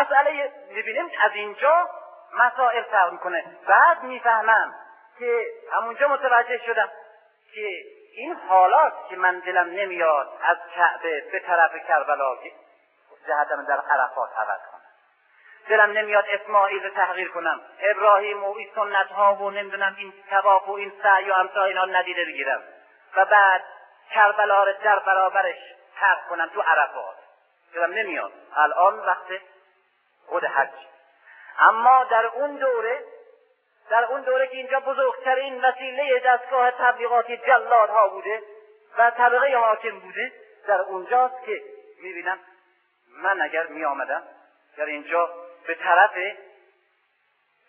مسئله می‌بینیم از اینجا مسائل فرق می‌کنه. بعد می‌فهمم که همونجا متوجه شدم که این حالات که من دلم نمیاد از کعبه به طرف کربلا جهتم در عرفات عوض کنم. دلم نمیاد اسماعیل رو تحقیر کنم. ابراهیم و این سنت ها و نمی‌دونم این تواف و این سعی و امثال اینا ندیده بگیرم. و بعد کربلا رو در برابرش ترک کنم تو عرفات. دلم نمیاد. الان وقت خود حج. اما در اون دوره در اون دوره که اینجا بزرگترین وسیله دستگاه تبلیغاتی ها بوده و طبقه حاکم بوده در اونجاست که می‌بینم من اگر می آمدم در اینجا به طرف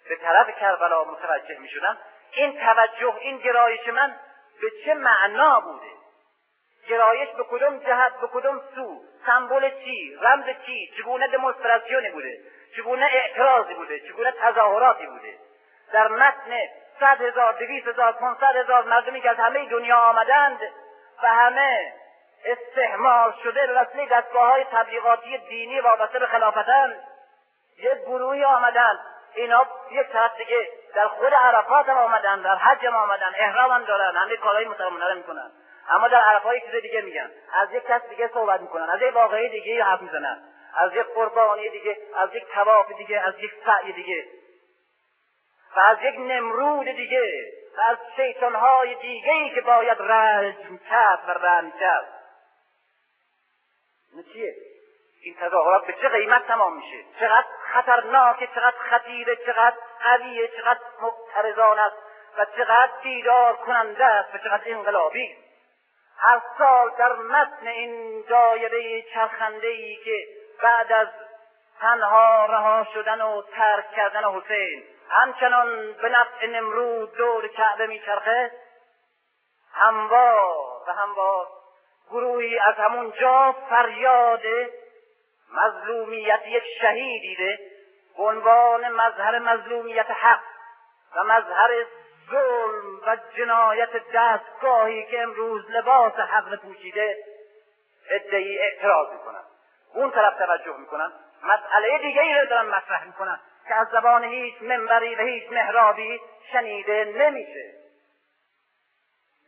به طرف کربلا متوجه می شدم این توجه این گرایش من به چه معنا بوده؟ گرایش به کدوم جهت به کدوم سو؟ سمبل چی؟ رمز چی؟ چگونه دمونستراسیونی بوده؟ چگونه اعتراضی بوده؟ چگونه تظاهراتی بوده؟ در متن صد هزار دویست هزار پانصد هزار مردمی که از همه دنیا آمدند و همه استحمال شده به وسیله دستگاه های تبلیغاتی دینی وابسته به خلافتند یک گروهی آمدن. اینا یک طرف دیگه در خود عرفات هم آمدن در حج هم آمدن احرام هم دارن همه کارهای مسلمانان رو می‌کنن. اما در عرفات یک چیز دیگه میگن. از یک کس دیگه صحبت می‌کنن از یک واقعی دیگه حرف می‌زنن. از یک قربانی دیگه از یک تواف دیگه از یک سعی دیگه. و از یک نمرود دیگه. و از شیطانهای دیگه ای که باید رجم کرد و رنج کرد چیه؟ این تظاهرات به چه قیمت تمام میشه؟ چقدر خطرناکه چقدر خطیره چقدر قویه چقدر معترضان است و چقدر بیدار کننده است و چقدر انقلابی. هر سال در متن این دایره چرخنده ای که بعد از تنها رها شدن و ترک کردن حسین همچنان به نفع نمرود دور کعبه میچرخه هموار و هموار گروهی از همون جا فریاد مظلومیت یک شهیدی به عنوان مظهر مظلومیت حق و مظهر ظلم و جنایت دستگاهی که امروز لباس حق پوشیده ادعی اعتراض می‌کنن اون طرف توجه می‌کنن مسئله دیگه ای رو دارن مطرح می‌کنن که از زبان هیچ منبری و هیچ محرابی شنیده نمیشه.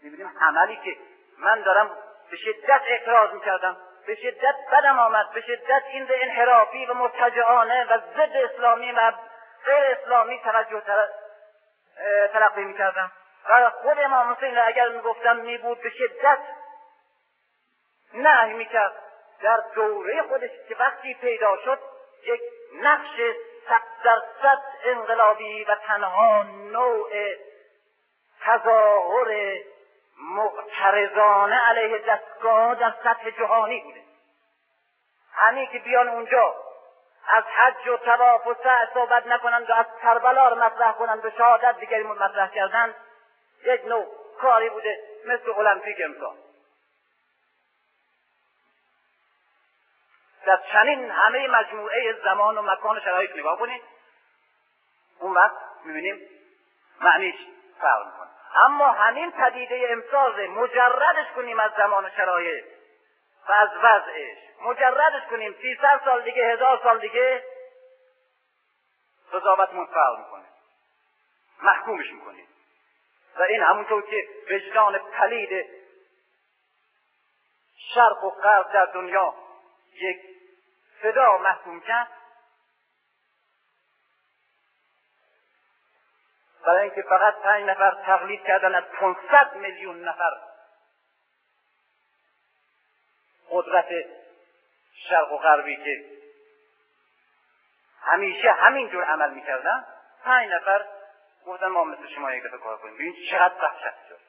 می‌بینیم عملی که من دارم به شدت اعتراض می‌کردم به شدت بدم آمد به شدت این به انحرافی و مرتجعانه و ضد اسلامی و غیر اسلامی توجه تلقی می‌کردم. و خود امام حسین را اگر می‌گفتم میبود به شدت نهی می‌کرد. در دوره خودش که وقتی پیدا شد یک نقش صد درصد انقلابی و تنها نوع تظاهر معترضانه علیه دستگاه در سطح جهانی بوده. همین که بیان اونجا از حج و تواف و سعی صحبت نکنند و از کربلا رو مطرح کنند و شهادت دیگری مطرح کردند یک نوع کاری بوده مثل المپیک امسال در چنین همه مجموعه زمان و مکان و شرایط نگاه کنید. اون وقت می‌بینیم معنیش فرق می‌کنه. اما همین پدیده امسال مجردش کنیم از زمان و شرایط. و از وضعش. مجردش کنیم. سیصد سال دیگه هزار سال دیگه قضاوتمون فرق می‌کنه. محکومش می‌کنیم. و این همونطور که وجدان پلید شرق و غرب در دنیا یک صدا محکوم کرد. برای اینکه فقط پنج نفر تقلید کردن از 500 میلیون نفر قدرت شرق و غربی که همیشه همینجور عمل می‌کردن پنج نفر گفتن ما مثل شما یک دفعه کار کنیم. ببین چقدر وحشت شد.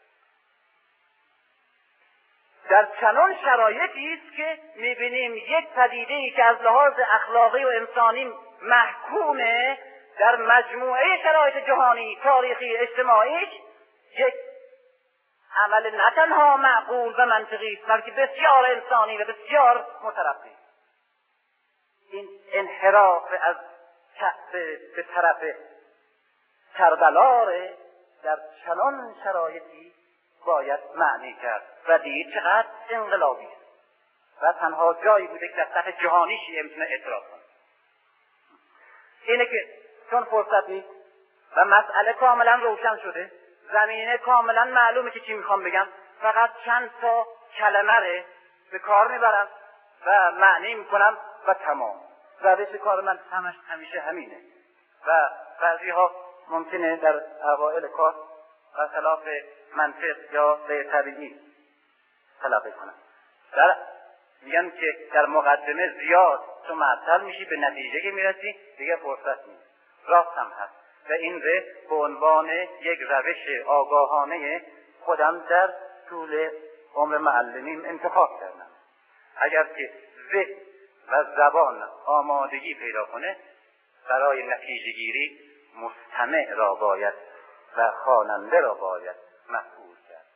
در چنان شرایطی است که می‌بینیم یک پدیده ای که از لحاظ اخلاقی و انسانی محکومه در مجموعه شرایط جهانی تاریخی اجتماعیش یک عمل نه تنها معقول و منطقی است بلکه بسیار انسانی و بسیار مترفی این انحراف از به طرف کربلا در چنان شرایطی باید معنی کرد و دید چقدر انقلابی است. و تنها جایی بوده که در سطح جهانی شیعه می‌تونه اعتراض کنه. اینه که چون فرصت نیست و مسئله کاملا روشن شده زمینه کاملا معلومه که چی می‌خوام بگم. فقط چند تا کلمه به کار می‌برم و معنی می‌کنم و تمام. روش کار من همش همیشه همینه. و بعضی ها ممکنه در اوائل کار و خلاف منطق یا به طبیعی تلقی کنم. در میگن که در مقدمه زیاد تو معطل میشی به نتیجه می‌رسی دیگه فرصت نیست. راست هم هست. و این ره به عنوان یک روش آگاهانه خودم در طول عمر معلمین انتخاب کردم. اگر که ذهن و زبان آمادگی پیدا کنه برای نتیجه گیری مستمع را باید و خواننده را باید مسئول کرد.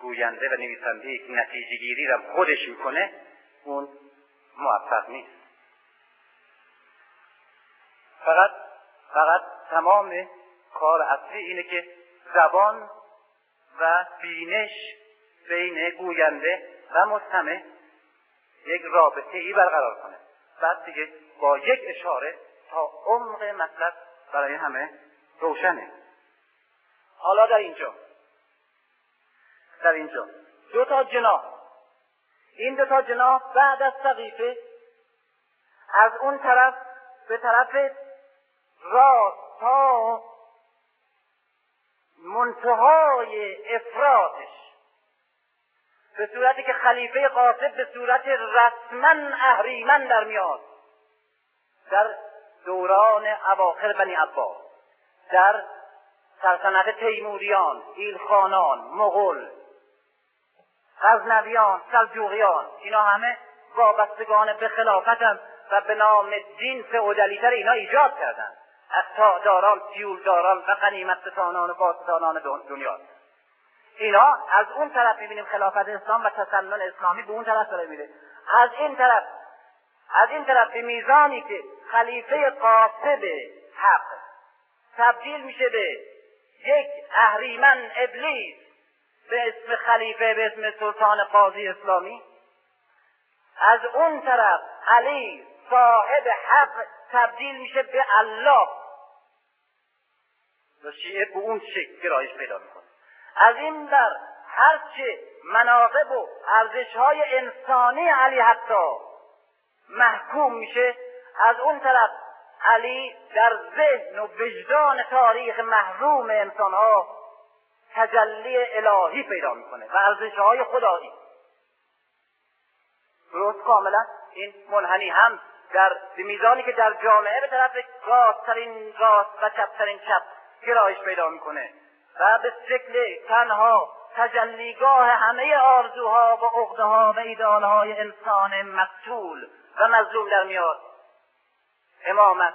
گوینده و نویسنده یک نتیجه گیری را خودش می‌کنه اون موفق نیست. فقط فقط تمام کار اصلی اینه که زبان و بینش بین گوینده و مستمع یک رابطه ای برقرار کنه. بعد دیگه با یک اشاره تا عمق مطلب برای همه روشنه. حالا در اینجا. در اینجا. دو تا جناح. این دو تا جناح بعد از سقیفه از اون طرف به طرف راست تا منتهای افرادش. به صورتی که خلیفه قاسب به صورت رسما اهریمن در میاد. در دوران اواخر بنی عباس. در سلطنت تیموریان ایلخانان مغول غزنویان سلجوقیان. اینا همه وابستگان به خلافتن و به نام دین فئودالیتر اینا ایجاد کردند داران داران و غنیمت ستانان و باستانان دنیا. اینا از اون طرف می‌بینیم خلافت اسلام و تسنن اسلامی به اون طرف داره میره. از این طرف از این طرف به میزانی که خلیفه قاسب حق تبدیل میشه به یک اهریمن ابلیس به اسم خلیفه به اسم سلطان قاضی اسلامی. از اون طرف علی صاحب حق تبدیل میشه به الله. و شیعه به اون شکل گرایش پیدا می‌کنه. از این در هرچه مناقب و ارزش های انسانی علی حتی محکوم میشه از اون طرف علی در ذهن و وجدان تاریخ محروم انسانها تجلی الهی پیدا می‌کنه و ارزش های خدایی. درست کاملا؟ این منحنی هم در میزانی که در جامعه به طرف راستترین راست و چپترین چپ گرایش پیدا می‌کنه و به شکل تنها تجلیگاه همه آرزوها و عقدهها و ایدالهای انسان مقتول و مظلوم در میاد. امامت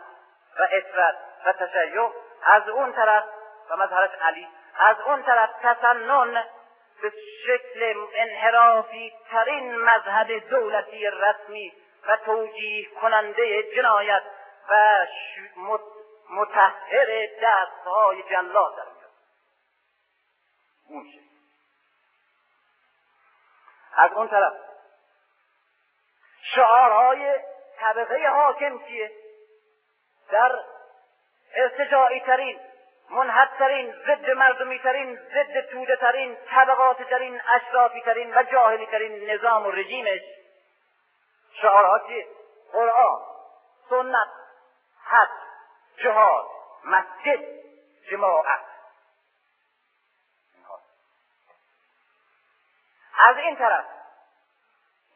و اطرت و تشیع از اون طرف و مظهرش علی از اون طرف تسنن به شکل انحرافی ترین مذهب دولتی رسمی و توجیه کننده جنایت و متحر دستهای جلاد در میاد. اون از اون طرف. شعارهای طبقه حاکم چیه؟ در ارتجاعی ترین منحدترین ضد مردمی ترین ضد توده ترین طبقات ترین اشرافی ترین و جاهلی ترین نظام و رژیمش شعارها چیه؟ قرآن سنت حد جهاد مسجد جماعت. از این طرف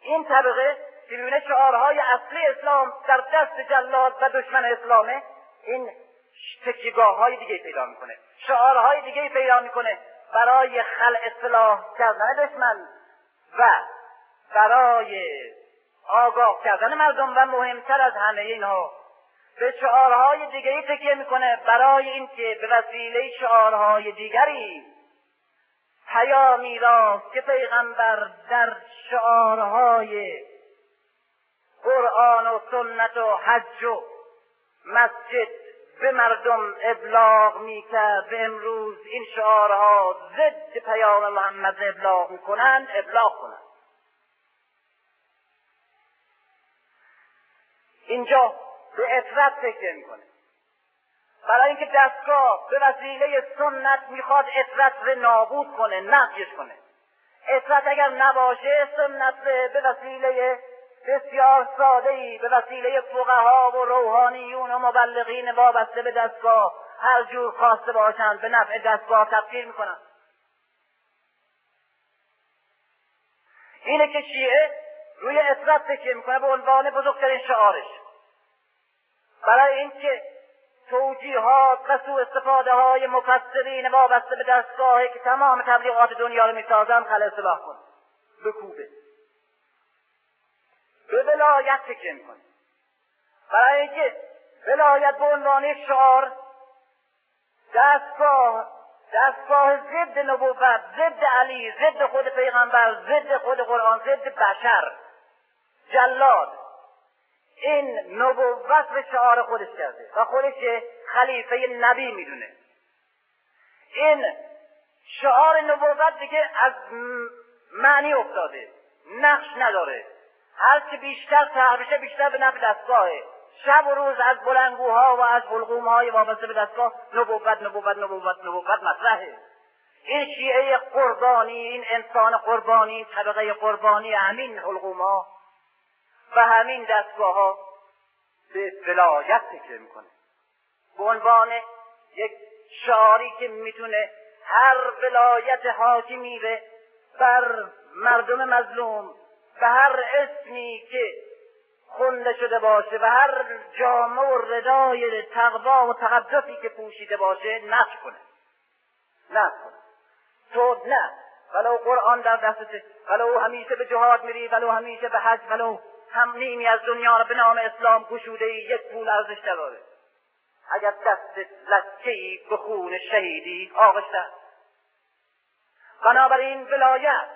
این طبقه که می‌بینه شعارهای اصلی اسلام در دست جلاد و دشمن اسلامه این تکیگاه های دیگه پیدا می‌کنه. شعارهای دیگه پیدا می‌کنه برای خلع اصلاح کردن دشمن و برای آگاه کردن مردم و مهمتر از همه اینها به شعارهای دیگری تکیه می‌کنه برای اینکه به وسیله شعارهای دیگری پیامی را که پیغمبر در شعارهای قرآن و سنت و حج و مسجد به مردم ابلاغ می‌کرد. به امروز این شعارها ضد پیام محمد ابلاغ می‌کنند ابلاغ کنند اینجا به اطرت فکر می‌کنه برای اینکه دستگاه به وسیله سنت می‌خواد اطرت رو نابود کنه نفیش کنه. اطرت اگر نباشه سنت به وسیله بسیار ساده ای به وسیله فقها و روحانیون و مبلغین وابسته به دستگاه هر جور خواسته باشند به نفع دستگاه تبدیل می‌کنند اینه که شیعه روی اطرت تکیه می‌کنه به عنوان بزرگترین شعارش. برای اینکه توجیهات و سوء استفاده های مفسرین وابسته به دستگاهی که تمام تبلیغات دنیا رو می‌سازن خل اصلاح کن بکوبه به ولایت تکیه می‌کنه برای اینکه ولایت به عنوان شعار دستگاه دستگاه ضد نبوت ضد علی ضد خود پیغمبر ضد خود قرآن ضد بشر جلاد این نبوت به شعار خودش کرده و خودش خلیفه نبی می‌دونه. این شعار نبوت دیگه از معنی افتاده. نقش نداره. هرچه بیشتر تحت بیشتر به نفع دستگاهه. شب و روز از بلنگوها و از های وابسته به دستگاه نبوت نبوت نبوت نبوت مطرحه. این شیعه قربانی این انسان قربانی طبقه قربانی همین ها و همین دستگاه ها به ولایت تکیه می‌کنه. به عنوان یک شعاری که می‌تونه هر ولایت حاکمی بر مردم مظلوم به هر اسمی که خونده شده باشه و هر جامعه و ردای تقوا و تقدسی که پوشیده باشه نقش کنه. نقش کنه. تو نه. ولو قرآن در دستته ولو همیشه به جهاد میری ولو همیشه به حج ولو هم نیمی از دنیا رو به نام اسلام گشوده یک پول ارزش نداره. اگر دست لکه به خون شهیدی آغشته. بنابراین ولایت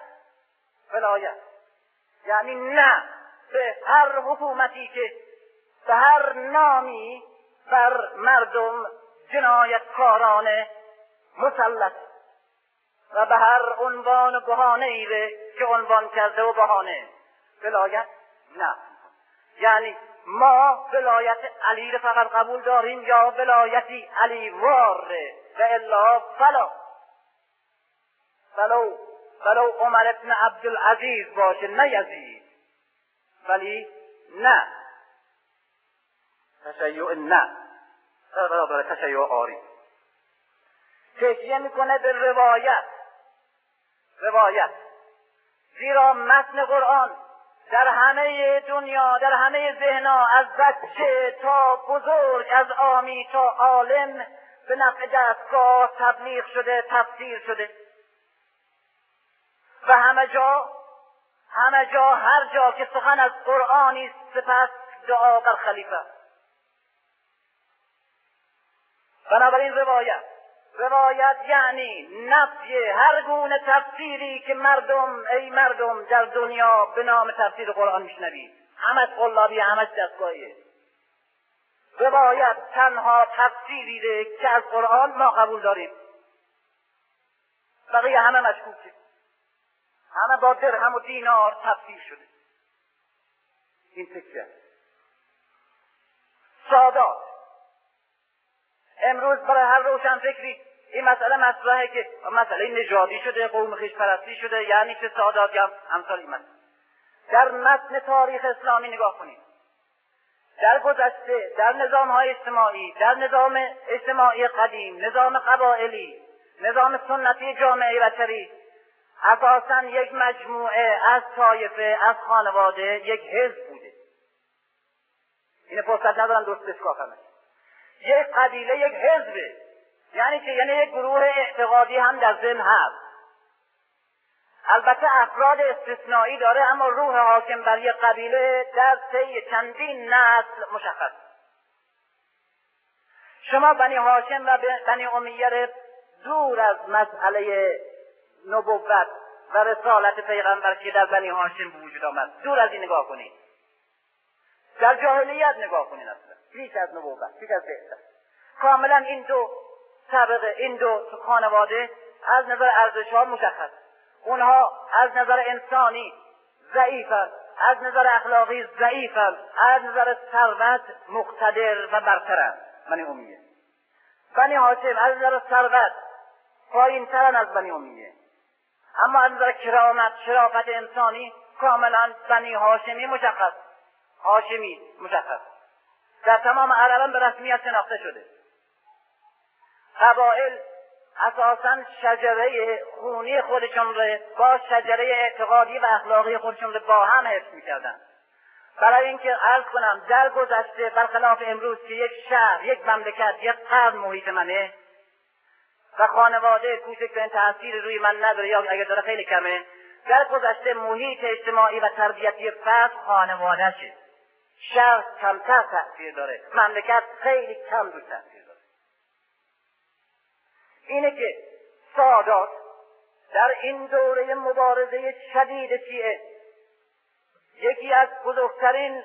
ولایت. یعنی نه به هر حکومتی که به هر نامی بر مردم جنایتکارانه مسلط و به هر عنوان و بهانه ای که عنوان کرده و بهانه. ولایت. نه. یعنی ما ولایت علی رو فقط قبول داریم یا ولایتی علی وار و الا فلا. فلو فلو عمر ابن عبدالعزیز باشه نه یزید. ولی نه. تشیع نه. تشیع آری. تکیه می‌کنه به روایت. روایت. زیرا متن قرآن در همه دنیا در همه ذهنها از بچه تا بزرگ از آمی تا عالم به نفع دستگاه تبلیغ شده تفسیر شده. و همه جا همه جا هر جا که سخن از قرآنی سپس دعا بر خلیفه. بنابراین روایت روایت یعنی نفی هر گونه تفسیری که مردم ای مردم در دنیا به نام تفسیر قرآن میشنوید. همش قلابی همش دستگاهیه روایت تنها تفسیری که از قرآن ما قبول داریم. بقیه همه مشکوکه همه با درهم و دینار تفسیر شده. این تکه سادات. امروز برای هر روشن فکری این مسئله مطرحه که مسئله نژادی شده قوم خیش پرستی شده یعنی چه سادات یا همسال این در متن تاریخ اسلامی نگاه کنید. در گذشته در نظام های اجتماعی در نظام اجتماعی قدیم نظام قبائلی نظام سنتی جامعه بشری اساسا یک مجموعه از طایفه از خانواده یک حزب بوده. این فرصت ندارن درست بشکافمش. یک قبیله یک حزبه یعنی که یعنی یک گروه اعتقادی هم در ذهن هست. البته افراد استثنایی داره اما روح حاکم بر یک قبیله در طی چندین نسل مشخص. شما بنی هاشم و بنی امیه دور از مسئله نبوت و رسالت پیغمبر که در بنی هاشم به وجود آمد. دور از این نگاه کنید. در جاهلیت نگاه کنید اصلا. پیش از نبوت پیش از بهتر. کاملا این دو طبقه این دو خانواده از نظر ارزش ها مشخص. اونها از نظر انسانی ضعیفند از نظر اخلاقی ضعیفند از نظر ثروت مقتدر و برترند من امیه. بنی هاشم از نظر ثروت پایین ترن از بنی امیه. اما از نظر کرامت شرافت انسانی کاملا بنی هاشمی مشخص. هاشمی مشخص. در تمام عربان به رسمیت شناخته شده. قبائل اساسا شجره خونی خودشون رو با شجره اعتقادی و اخلاقی خودشون رو با هم حفظ می‌کردن. برای اینکه عرض کنم در گذشته برخلاف امروز که یک شهر یک مملکت یک قرن محیط منه و خانواده کوچکترین تاثیر روی من نداره یا اگر داره خیلی کمه در گذشته محیط اجتماعی و تربیتی فرد خانوادهشه شهر کمتر تاثیر داره. مملکت خیلی کم رو تاثیر اینه که سادات در این دوره مبارزه شدید شیعه یکی از بزرگترین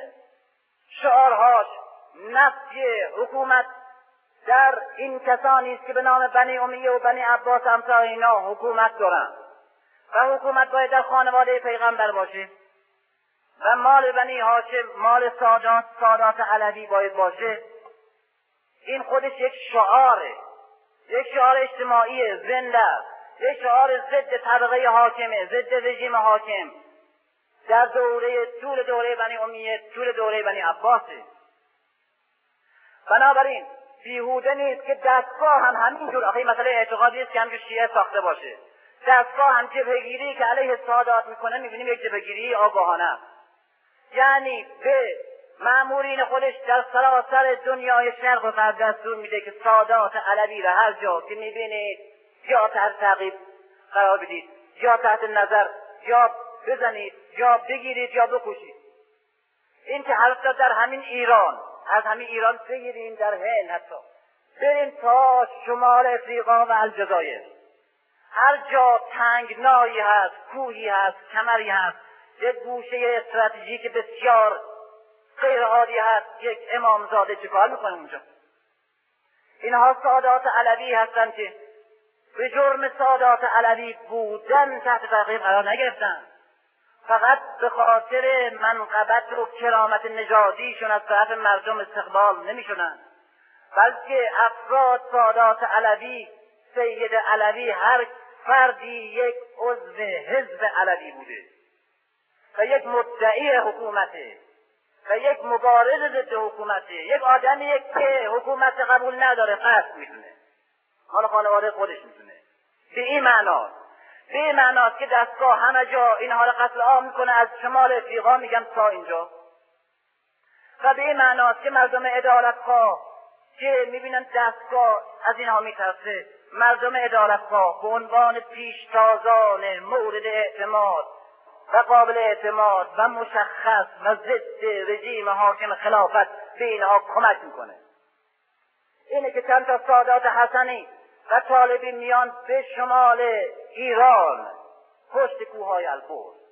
شعارهاش نفی حکومت در این کسانی است که به نام بنی امیه و بنی عباس امثال اینا حکومت دارند. و حکومت باید در خانواده پیغمبر باشه و مال بنی هاشم مال سادات سادات علوی باید باشه. این خودش یک شعاره. یک شعار اجتماعی زنده یک شعار ضد طبقه حاکمه ضد رژیم حاکم. در دوره طول دوره بنی امیه طول دوره بنی عباسه بنابراین بیهوده نیست که دستگاه هم همینجور آخه مسئله اعتقادی است که همجور شیعه ساخته باشه. دستگاه هم جبهگیری که علیه سادات می‌کنه می‌بینیم یک جبهگیری آگاهانه یعنی به معمورین خودش در سراسر دنیای شرق و غرب دستور میده که سادات علوی را هر جا که می‌بینید یا تحت تعقیب قرار بدید یا تحت نظر یا بزنید یا بگیرید یا بکشید این که حتی در همین ایران از همین ایران بگیریم در هند حتی. بریم تا شمال افریقا و الجزایر. هر جا تنگنایی هست کوهی هست کمری هست یک گوشه استراتژیک بسیار غیر عادی هست یک امامزاده چه کار می‌کنه اونجا؟ اینها سادات علوی هستند که به جرم سادات علوی بودن تحت تعقیب قرار نگرفتن. فقط به خاطر منقبت و کرامت نژادیشون از طرف مردم استقبال نمی‌شدن. بلکه افراد سادات علوی سید علوی هر فردی یک عضو حزب علوی بوده و یک مدعی حکومته. و یک مبارز ضد حکومته. یک آدمی که حکومت قبول نداره قصد می‌دونه. حالا خانواده خودش می‌دونه. به این معنا به این معناست که دستگاه همه جا این حال قتل عام می‌کنه. از شمال افریقا میگم تا اینجا. و به این معناست که مردم عدالت که می‌بینن دستگاه از اینها میترسه مردم عدالت به عنوان پیشتازان مورد اعتماد و قابل اعتماد و مشخص و ضد رژیم حاکم خلافت به اینها کمک می‌کنه. اینه که چند تا سادات حسنی و طالبی میان به شمال ایران پشت کوههای البرز.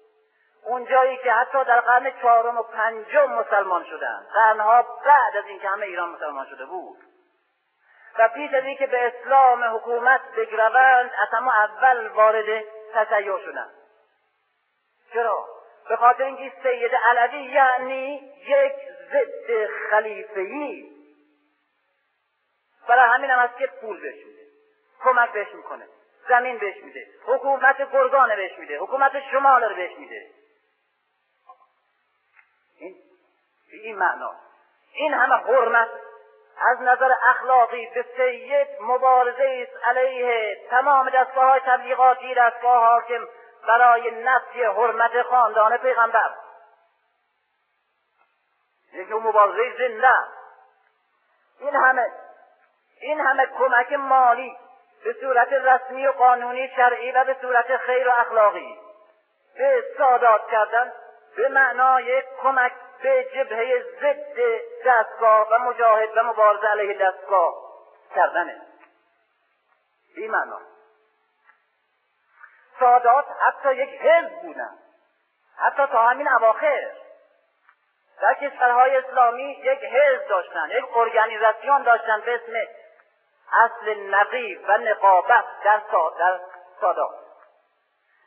اونجایی که حتی در قرن چهارم و پنجم مسلمان شدند قرنها بعد از اینکه همه ایران مسلمان شده بود. و پیش از اینکه به اسلام حکومت بگروند از همه اول وارد تشیع شدند چرا؟ به خاطر اینکه سید علوی یعنی یک ضد خلیفهی برای همین هم هست که پول بهش میده کمک بهش می‌کنه زمین بهش میده حکومت گرگانه بهش میده حکومت شمال رو بهش میده. این به این معنا. این همه حرمت از نظر اخلاقی به سید مبارزه است علیه تمام دستگاه های تبلیغاتی دستگاه حاکم برای نفی حرمت خاندان پیغمبر. یک مبارزه زنده. این همه این همه کمک مالی به صورت رسمی و قانونی شرعی و به صورت خیر و اخلاقی به سادات کردن به معنای کمک به جبهه ضد دستگاه و مجاهد و مبارزه علیه دستگاه کردنه. این سادات حتی یک حزب بودن. حتی تا همین اواخر. در کشورهای اسلامی یک حزب داشتن یک ارگانیزاسیون داشتن به اسم اصل نقیب و نقابت در, در سادات.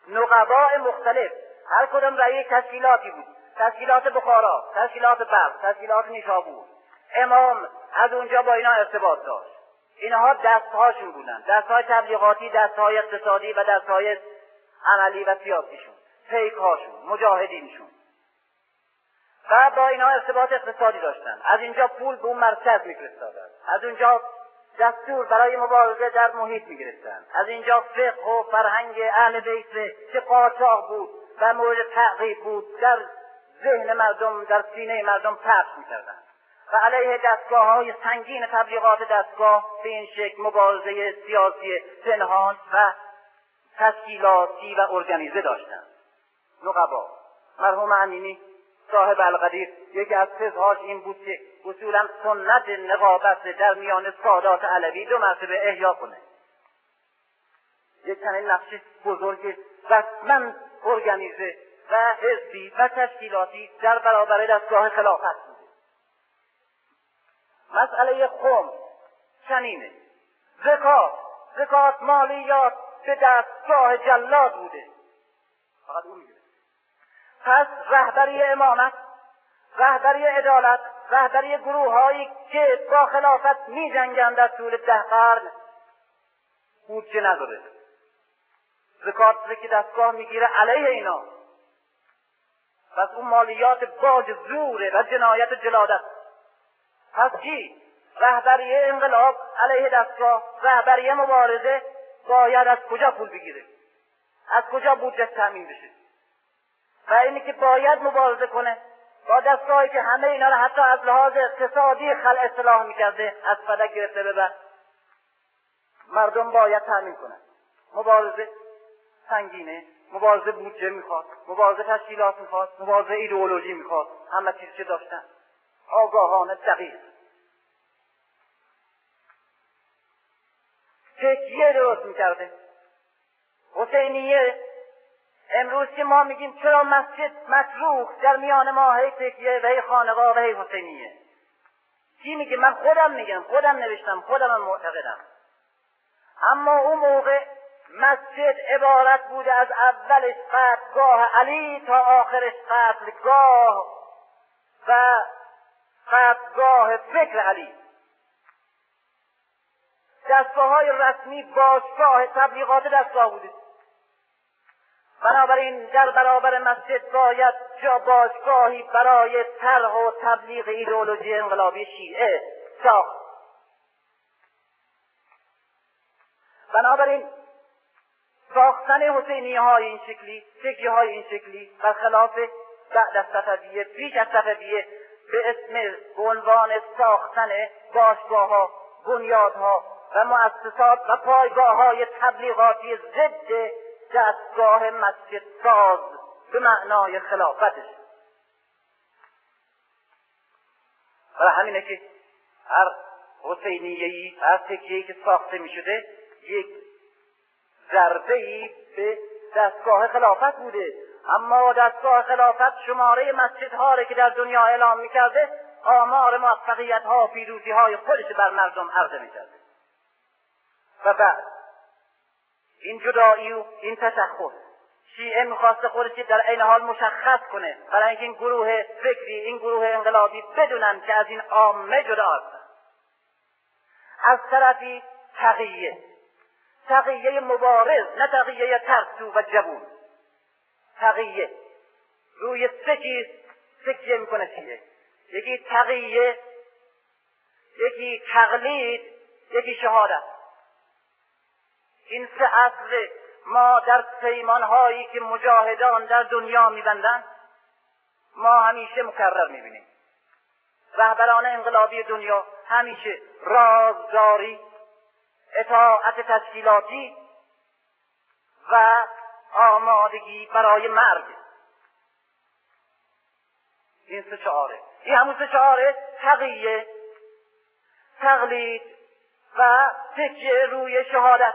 نقباء مختلف. هر کدام در یک تشکیلاتی بود. تشکیلات بخارا تشکیلات برق تشکیلات نیشابور. امام از اونجا با اینا ارتباط داشت. اینها دستهاشون بودن. دستهای تبلیغاتی دستهای اقتصادی و دستهای عملی و سیاسیشون پیکهاشون مجاهدینشون. و با اینها ارتباط اقتصادی داشتن. از اینجا پول به اون مرکز میفرستادن. از اونجا دستور برای مبارزه در محیط می‌گرفتند از اینجا فقه و فرهنگ اهل بیت که قاچاق بود و مورد تعقیب بود در ذهن مردم در سینه مردم پخش می‌کردند و علیه دستگاه های سنگین تبلیغات دستگاه به این شکل مبارزه سیاسی پنهان و تشکیلاتی و ارگانیزه داشتند نقبا. مرحوم امینی صاحب القدیر یکی از تزهاش این بود که اصولا سنت نقابت در میان سادات علوی دو مرتبه احیا کنه. یک چنین نقش بزرگ رسما ارگانیزه و حزبی و تشکیلاتی در برابر دستگاه خلافت بوده مسئله خم چنینه. زکات زکات مالیات به دستگاه جلاد بوده. فقط اون میگه پس رهبری امامت رهبری عدالت رهبری گروه هایی که با خلافت می جنگند در طول ده قرن بودجه نداره. زکات که دستگاه می‌گیره علیه اینا. پس اون مالیات باج زوره و جنایت جلادت پس چی؟ رهبری انقلاب علیه دستگاه رهبری مبارزه باید از کجا پول بگیره؟ از کجا بودجه تامین بشه؟ و اینی که باید مبارزه کنه با دستگاهی که همه اینا رو حتی از لحاظ اقتصادی خل اصلاح می‌کرده از فلک گرفته به مردم باید تأمین کنن. مبارزه سنگینه مبارزه بودجه می‌خواد مبارزه تشکیلات می‌خواد مبارزه ایدئولوژی می‌خواد. همه چیز که داشتن. آگاهانه دقیق. تکیه درست می‌کرده. حسینیه امروز که ما میگیم چرا مسجد مطروح در میان ما هی تکیه و هی خانقاه و هی حسینیه؟ کی میگه من خودم میگم خودم نوشتم خودم معتقدم. اما اون موقع مسجد عبارت بوده از اولش قتلگاه علی تا آخرش قتلگاه و قتلگاه فکر علی. دستگاه های رسمی باشگاه تبلیغات دستگاه بوده. بنابراین در برابر مسجد باید جا باشگاهی برای طرح و تبلیغ ایدئولوژی انقلابی شیعه ساخت. بنابراین ساختن حسینی های این شکلی فکری های این شکلی برخلاف بعد از صفویه پیش از صفویه به اسم به عنوان ساختن باشگاه ها بنیادها و مؤسسات و پایگاه های تبلیغاتی ضد دستگاه مسجد ساز به معنای خلافتش. برای همینه که هر حسینیه ای هر تکیه که ساخته می شده یک ضربه ای به دستگاه خلافت بوده. اما دستگاه خلافت شماره مسجدها را که در دنیا اعلام می‌کرده آمار موفقیت ها و پیروزی های خودش بر مردم عرضه می‌کرده و بعد. این جدایی و این تشخص. شیعه می‌خواسته خودش در عین حال مشخص کنه. برای اینکه این گروه فکری این گروه انقلابی بدونن که از این عامه جدا هستن. از طرفی تقیه. تقیه مبارز نه تقیه ترسو و جوون. تقیه. روی سه چیز تکیه می‌کنه شیعه. یکی تقیه یکی تقلید یکی شهادت. این سه اصل ما در پیمان هایی که مجاهدان در دنیا میبندند ما همیشه مکرر می‌بینیم. رهبران انقلابی دنیا همیشه رازداری اطاعت تشکیلاتی و آمادگی برای مرگ. این سه شعاره این همون سه شعاره تقیه تقلید و تکیه روی شهادت.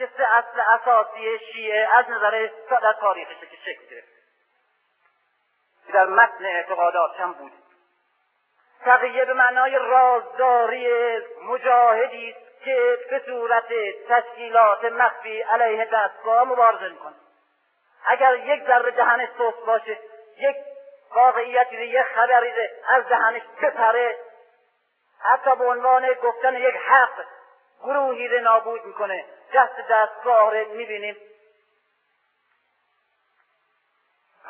که سه اصل اساسی شیعه از نظر در تاریخش که شکل گرفت؟ در متن اعتقادات هم بود. تقیه به معنای رازداری مجاهدی که به صورت تشکیلات مخفی علیه دستگاه مبارزه می‌کنه اگر یک ذره دهنش سوس باشه یک واقعیتی یه خبری از دهنش بپره حتی به عنوان گفتن یک حق گروهی رو نابود می‌کنه. دست دستگاه رو می‌بینیم.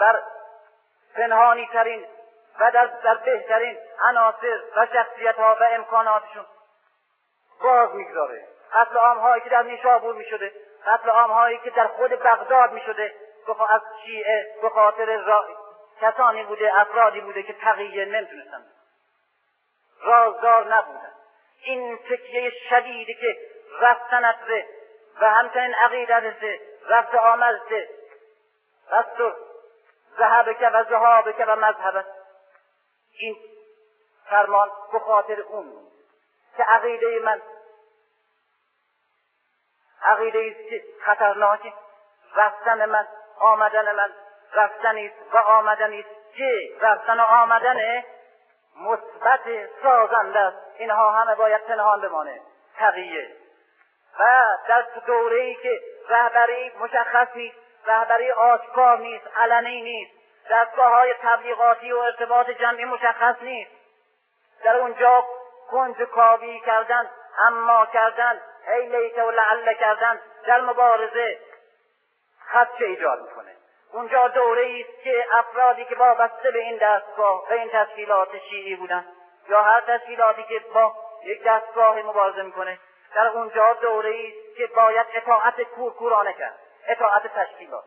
بر پنهانی ترین و در, در بهترین عناصر و شخصیت ها و امکاناتشون باز می‌گذاره. قتل عام هایی که در نیشابور می‌شده قتل عام هایی که در خود بغداد می‌شده از شیعه به خاطر. کسانی بوده افرادی بوده که تقیه نمی‌تونستن. رازدار نبودن. این تکیه شدیدی که رفتنت و همچنین عقیدت رفت آمد رست ذهبک و ذهابک و مذهبت این فرمان به خاطر اون که عقیده من عقیده است خطرناکه رفتن من آمدن من رفتنی است و آمدنی است که رفتن و آمدن مثبت سازنده است. اینها همه باید پنهان بمانه. تقیه. و در دوره ای که رهبری مشخص نیست رهبری آشکار نیست علنی نیست. دستگاه های تبلیغاتی و ارتباط جمعی مشخص نیست. در اونجا کنج کاوی کردن اما کردن ای لیت و لعله کردن در مبارزه خدشه ایجاد می‌کنه. اونجا دوره است که افرادی که وابسته به این دستگاه به این تشکیلات شیعی بودن یا هر تشکیلاتی که با یک دستگاه مبارزه می‌کنه در اونجا دوره است که باید اطاعت کورکورانه کرد اطاعت تشکیلات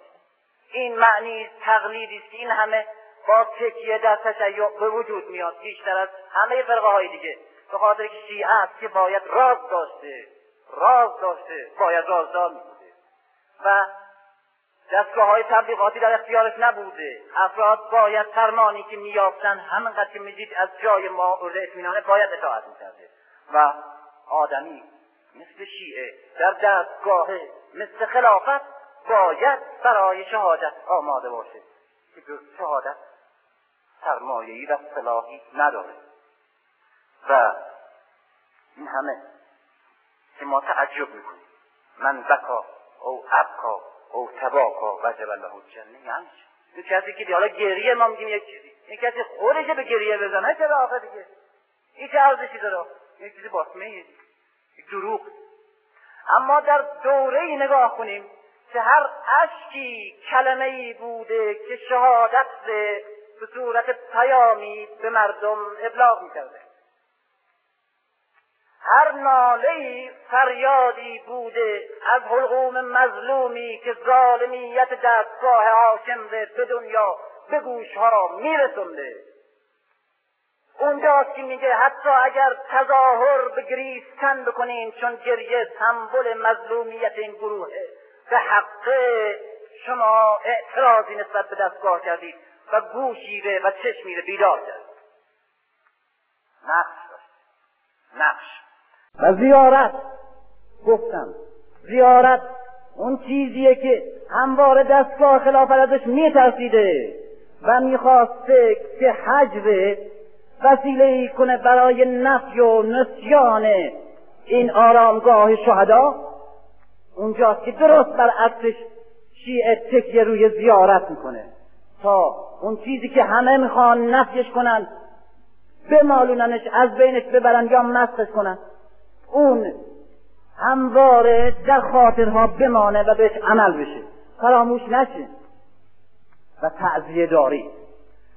این معنی تقلیدی است این همه با تکیه در تشیع به وجود میاد. بیشتر از همه فرقه های دیگه. به خاطر که شیعه است که باید راز داشته راز داشته باید رازدار بوده و دستگاه های تبلیغاتی در اختیارش نبوده. افراد باید فرمانی که میافتن همینقدر که می‌دید از جای ما اطمینانه باید اطاعت می‌کرده. و آدمی مثل شیعه در دستگاه مثل خلافت باید برای شهادت آماده باشه. که جز شهادت سرمایهی و صلاحی نداره. و این همه که ما تعجب می‌کنیم. من بکا او ابکا او تباکا وجب له الجنه. یعنی چی؟ کسی که حالا گریه ما میگیم یک چیزی. این کسی خودش به گریه بزنه چرا آخه دیگه؟ این چه ارزشی داره؟ یک چیزی باسمه دروغ. اما در دوره ای نگاه کنیم که هر اشکی کلمه ای بوده که شهادت به صورت پیامی به مردم ابلاغ می‌کرده. هر ناله فریادی بوده از حلقوم مظلومی که ظالمیت دستگاه حاکم به دنیا به گوشها میرسونده. اونجاست که میگه حتی اگر تظاهر به گریستن بکنیم چون گریه سمبل مظلومیت این گروهه. به حق شما اعتراضی نسبت به دستگاه کردید و گوشی و چشمی بیدار کرد. نقش نقش. و زیارت. گفتم زیارت اون چیزیه که همواره دستگاه خلافت ازش میترسیده و می‌خواسته که حجر وسیله کنه برای نفی و نسیان این آرامگاه شهدا. اونجاست که درست بر عکسش شیعه تکیه روی زیارت می‌کنه. تا اون چیزی که همه می‌خوان نفیش کنن بمالوننش از بینش ببرن یا مسخش کنن اون همواره در خاطرها بمانه و بهش عمل بشه. فراموش نشه. و تعذیه داری.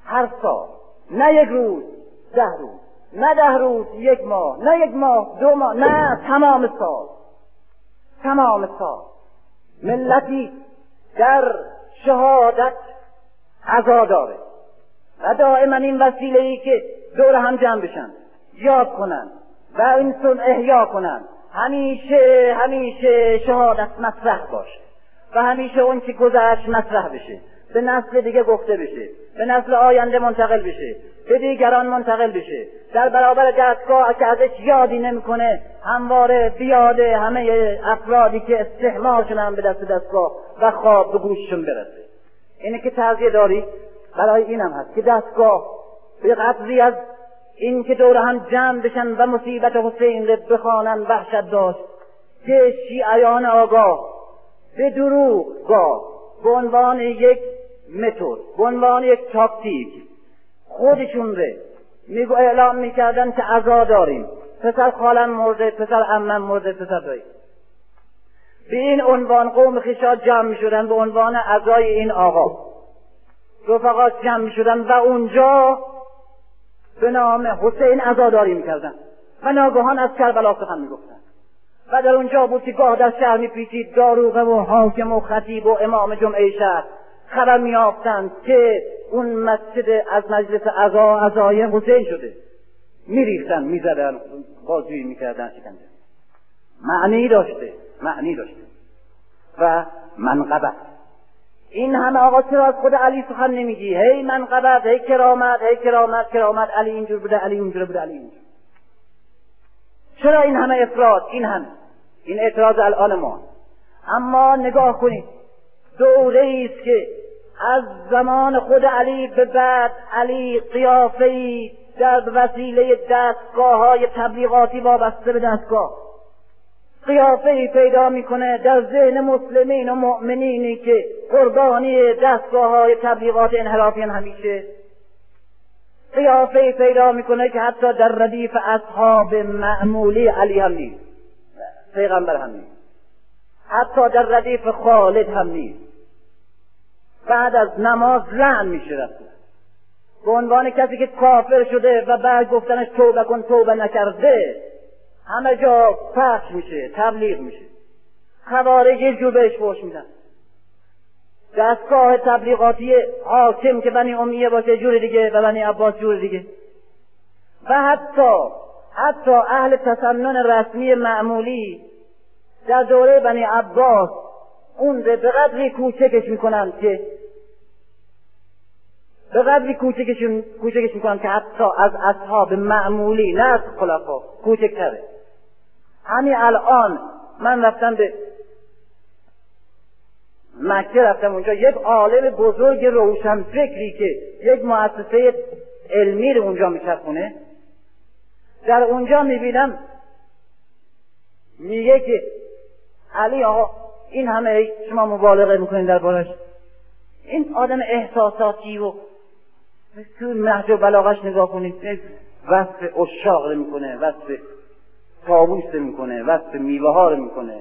هر سال نه یک روز ده روز. نه ده روز یک ماه. نه یک ماه دو ماه. نه تمام سال. تمام سال. ملتی در شهادت عزا داره و دائما این وسیله ای که دور هم جمع بشن. یاد کنن و این سن احیا کنن. همیشه همیشه شهادت مطرح باشه. و همیشه اون که گذشت مطرح بشه. به نسل دیگه گفته بشه به نسل آینده منتقل بشه به دیگران منتقل بشه. در برابر دستگاه که ازش یادی نمی‌کنه همواره بیاده همه افرادی که استحمال شدن به دست دستگاه و خواب به گوششون برسه. اینه که تعذیه داری برای اینم هست که دستگاه به قدری از این که دور هم جمع بشن و مصیبت حسین رو بخوانن وحشت داشت که شیعیان آگاه به دروغ گاه به عنوان یک متد به عنوان یک تاکتیک. خودشون رو میگو اعلام می‌کردن که عزا داریم. پسر خالم مرده پسر امم مرده پسر دایی. به این عنوان قوم خیشات جمع شدن به عنوان اعضای این آقا. رفقات جمع شدن و اونجا به نام حسین عزاداری می‌کردن. و ناگهان از کربلا سخن می‌گفتن. و در اونجا بود که گاه در شهر میپیچید. داروغه و حاکم و خطیب و امام جمعه شهر. خبر میافتند که اون مسجد از مجلس عزا عزای حسین شده. میریختن می‌زدن بازجویی می‌کردن شکنجه. معنی داشته معنی داشته. و منقبت. این همه آقا چرا از خود علی سخن نمیگی؟ هی منقبت هی کرامت هی کرامت کرامت. علی اینجور بوده علی اونجور بوده علی اینجور. چرا این همه افراد این همه. این اعتراض الان ما. اما نگاه کنید. دوره است که از زمان خود علی به بعد علی قیافه در وسیله دستگاه های تبلیغاتی وابسته به دستگاه. قیافه ای پیدا می‌کنه در ذهن مسلمین و مؤمنینی که قربانی دستگاه های تبلیغات انحرافی همیشه. قیافه ای پیدا می‌کنه که حتی در ردیف اصحاب معمولی علی هم نیست. پیغمبر هم نیست. حتی در ردیف خالد هم نیست. بعد از نماز لعن میشه به عنوان کسی که کافر شده و بعد گفتنش توبه کن توبه نکرده همه جا پخش میشه تبلیغ میشه. خوارج یه جور بهش فوش میدن. دستگاه تبلیغاتی حاکم که بنی امیه باشه جور دیگه و بنی عباس جور دیگه. و حتی حتی اهل تسنن رسمی معمولی در دوره بنی عباس اون به قدری کوچکش می‌کنن که به قدری کوچکش کوچکش می‌کنن که حتی از اصحاب معمولی نه از خلفا کوچکتره. همین الان من رفتم به مکه رفتم اونجا. یک عالم بزرگ روشن فکری که یک مؤسسه علمی رو اونجا میچرخونه. در اونجا می‌بینم میگه که علی آقا این همه شما مبالغه می‌کنین در بارش. این آدم احساساتی و تو نهج و بلاغش نگاه کنید وصف اشاق می‌کنه وصف تابوس می‌کنه وصف میوه ها رو می‌کنه.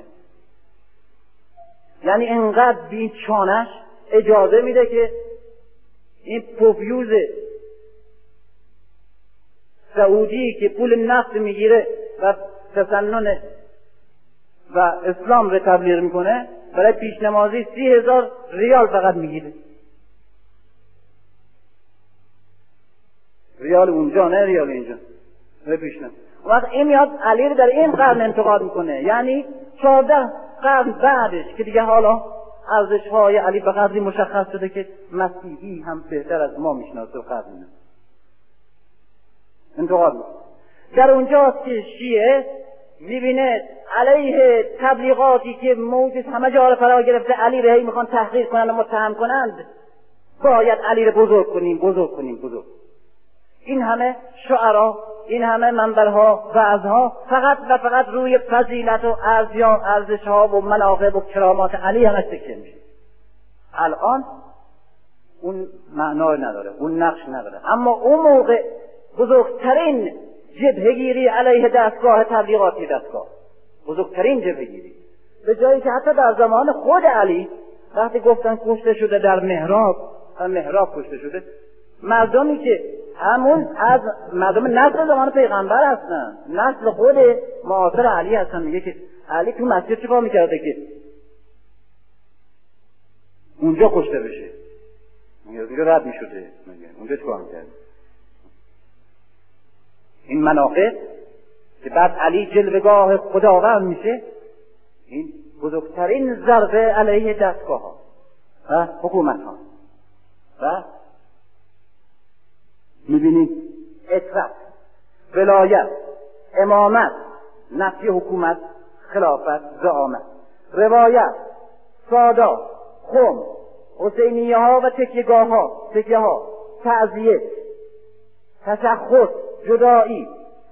یعنی انقدر بیچانش اجازه میده که این پوفیوز سعودی که پول نفت می‌گیره و تسنن و اسلام رو تبلیغ می‌کنه برای پیشنمازی سی هزار ریال فقط می‌گیره. ریال اونجا نه ریال اینجا. برای پیشنمازی وقت این میاد علی در این قرن انتقاد می‌کنه. یعنی چهارده قرن بعدش که دیگه حالا ارزش های علی به قدری مشخص شده که مسیحی هم بهتر از ما می‌شناسه و قرن انتقاد می‌کنه. در اونجاست که شیعه می‌بینه علیه تبلیغاتی که موجود همه جا رو فرا گرفته علی رو هی می‌خوان تحقیر کنند و متهم کنند. باید علی رو بزرگ کنیم بزرگ کنیم بزرگ. این همه شعرا این همه منبرها وعظها فقط و فقط روی فضیلت و ارزش ها و مناقب و کرامات علی همش تکیه میشه. الان اون معنا نداره اون نقش نداره. اما اون موقع بزرگترین جبهگیری علیه دستگاه تبلیغاتی دستگاه بزرگترین جبهگیری به جایی که حتی در زمان خود علی وقتی گفتن کشته شده در محراب در محراب کشته شده مردمی که همون از مردم نسل زمان پیغمبر هستن. نسل خود معاصر علی هستن. میگه که علی تو مسجد چیکار می‌کرده که؟ اونجا کشته بشه. اونجا رد می‌شده. اونجا چیکار می‌کرده این مناقب که بعد علی جلوگاه خداوند میشه این بزرگترین ضربه علیه دستگاه ها و حکومت ها و می‌بینید اطرت ولایت امامت نفی حکومت خلافت زعامت. روایت سادا خم حسینیه ها و تکیگاه ها تکیه ها تعذیه تشخص جدایی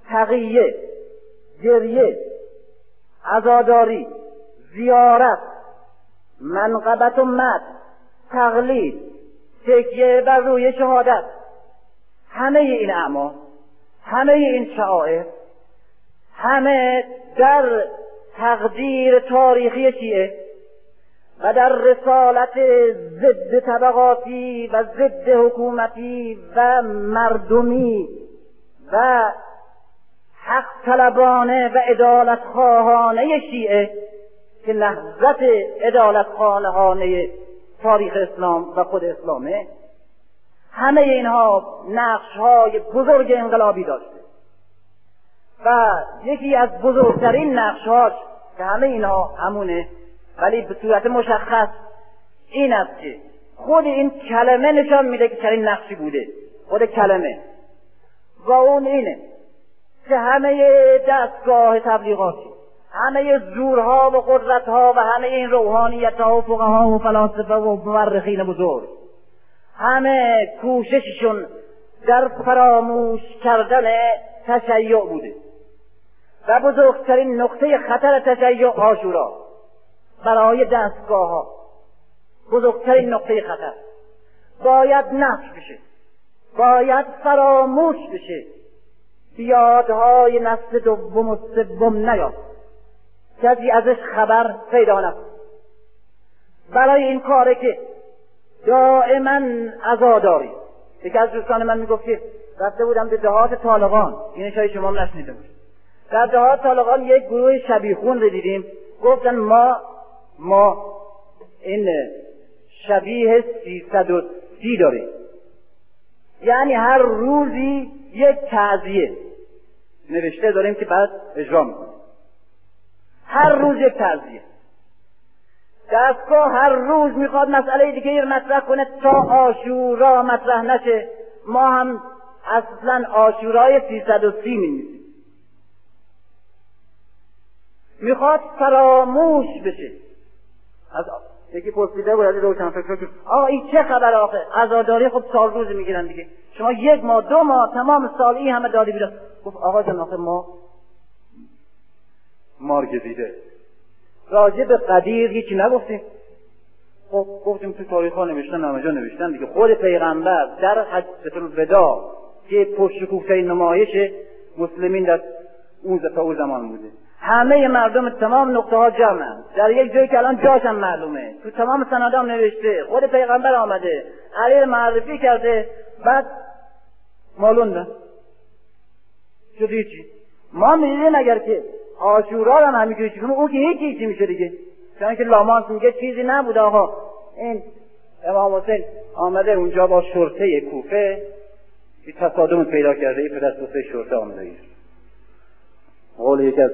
تقیه گریه عزاداری زیارت منقبت و مد تقلید تکیه بر روی شهادت. همه این اعمال همه این شعائر همه در تقدیر تاریخی شیعه و در رسالت ضد طبقاتی و ضد حکومتی و مردمی و حق طلبانه و ادالت خواهانه شیعه که نهضت ادالت خواهانه تاریخ اسلام و خود اسلامه. همه اینها نقش های بزرگ انقلابی داشته. و یکی از بزرگترین نقش که همه اینها همونه ولی به صورت مشخص این است که خود این کلمه نشان میده که چنین نقشی بوده. خود کلمه. و اون اینه که همه دستگاه تبلیغاتی همه زورها و قدرتها و همه این روحانیتها و فقها و فلاسفه و مورخین بزرگ همه کوشششون در فراموش کردن تشیع بوده و بزرگترین نقطه خطر تشیع آشورا برای دستگاه ها بزرگترین نقطه خطر. باید نفش بشه. باید فراموش بشه. بیادهای نسل دوم و سوم نیاد کسی ازش خبر پیدا نکن برای این کاره که دائما عزاداری. یکی از دوستان من می‌گفت که رفته بودم به دهات طالقان. این شاید شما نشنیده بود. در دهات طالقان یک گروه شبیخون رو دیدیم. گفتن ما ما این شبیه سیصد و سی داریم. یعنی هر روزی یک تعذیه نوشته داریم که بعد اجرا می‌کنیم. هر روز یک تعذیه. دستگاه هر روز می‌خواد مسئله دیگه مطرح کنه تا آشورا مطرح نشه. ما هم اصلا آشورای سیصد و سی می می‌خواد فراموش بشه. از یکی پرسیده بود از روشن فکر که آقا این چه خبر آخه؟ عزاداری خب سال روز می‌گیرن دیگه. شما یک ماه دو ماه تمام سال این همه دادی بیرون. گفت آقا جان آخه ما مارگ دیده راجع به قدیر هیچی نگفتیم. خب گفتیم تو تاریخ ها نوشتن همه جا نوشتن دیگه. خود پیغمبر در حجت الوداع که پرشکوفه نمایش مسلمین در اون تا اون زمان بوده. همه مردم تمام نقطه ها جمعن. در یک جایی که الان جاشم معلومه. تو تمام سنادام نوشته. خود پیغمبر آمده. علی معرفی کرده. بعد مالوندن شد هیچی. ما می‌دیدیم اگر که آشورا هم همینجوری کنه؟ اون که هیچی چی میشه دیگه. چون که لامانس میگه چیزی نبود آقا. این امام حسین آمده اونجا با شرطه کوفه. یه تصادم پیدا کرده. ای پدر شرطه آمده قول یک از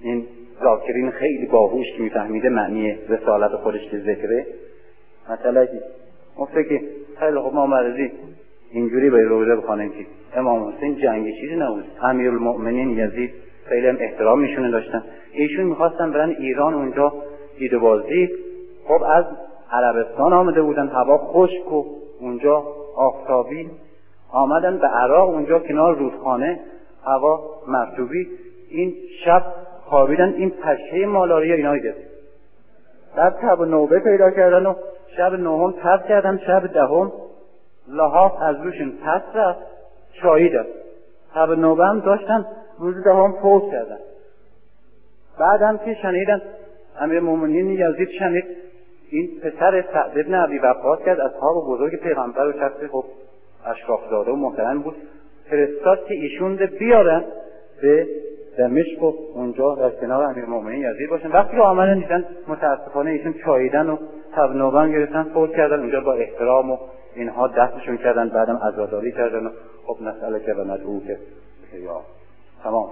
این ذاکرین خیلی باهوش که میفهمیده معنی رسالت خودش که ذکره. مثلا که خیلی خب ما مرزی اینجوری به روزه بخوانیم که امام حسین جنگی چیزی نبود. امیر المؤمنین یزید خیلی هم احترام میشونه داشتن. ایشون می‌خواستن برن ایران اونجا دیده بازی خب از عربستان آمده بودن هوا خشک و اونجا آفتابی. آمدن به عراق اونجا کنار رودخانه هوا مرتوبی این شب خوابیدن این پشه مالاریا اینا گرفت بعد تب و نوبه پیدا کردن و شب نهم تب کردن شب دهم لحاف از روشون پس رفت شاییدن تب نوبه هم داشتن روز دهم فوت کردن. بعد هم که شنیدن امیر مومنین یزید شنید این پسر سعد ابن عبی وقاص کرد از اصحاب بزرگ پیغمبر و شخص خب اشرافزاده و محترم بود. فرستاد که ایشون بیارن به دمشق و اونجا در کنار امیر مومنین یزید باشن. وقتی که آمدن دیدن متاسفانه ایشون چاییدن و تبنوبان گرفتن فوت کردن. اونجا با احترام و اینها دستشون کردن بعدم عزاداری کردن و خب مسئله که به مدعو که یا تمام.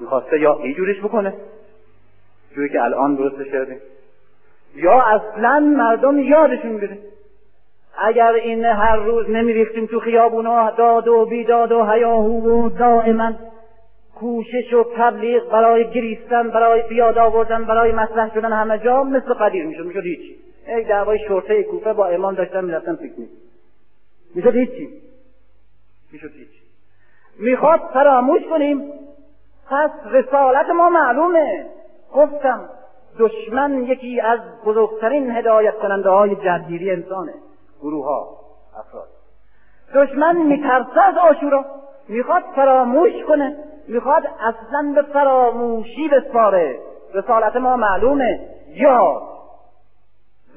می‌خواسته یا اینجوریش بکنه جوری که الان درستش کردیم. یا اصلا مردم یادشون بره. اگر این هر روز نمیریختیم تو خیابونا داد و بیداد و هیاهو و دائما کوشش و تبلیغ برای گریستن برای بیاد آوردن برای مطرح شدن همه جا مثل قدیر می‌شد می‌شد هیچی. یک دعوای شرطه کوفه با امام داشتن می‌رفتن پیکنیک. می‌شد هیچی می‌شد هیچی می‌خواد فراموش کنیم. پس رسالت ما معلومه. گفتم دشمن یکی از بزرگترین هدایت کننده های جدگیری انسانه. گروه ها افراد. دشمن میترسه از آشورا. می‌خواد فراموش کنه. می‌خواد اصلا به فراموشی بسپاره. رسالت ما معلومه. یا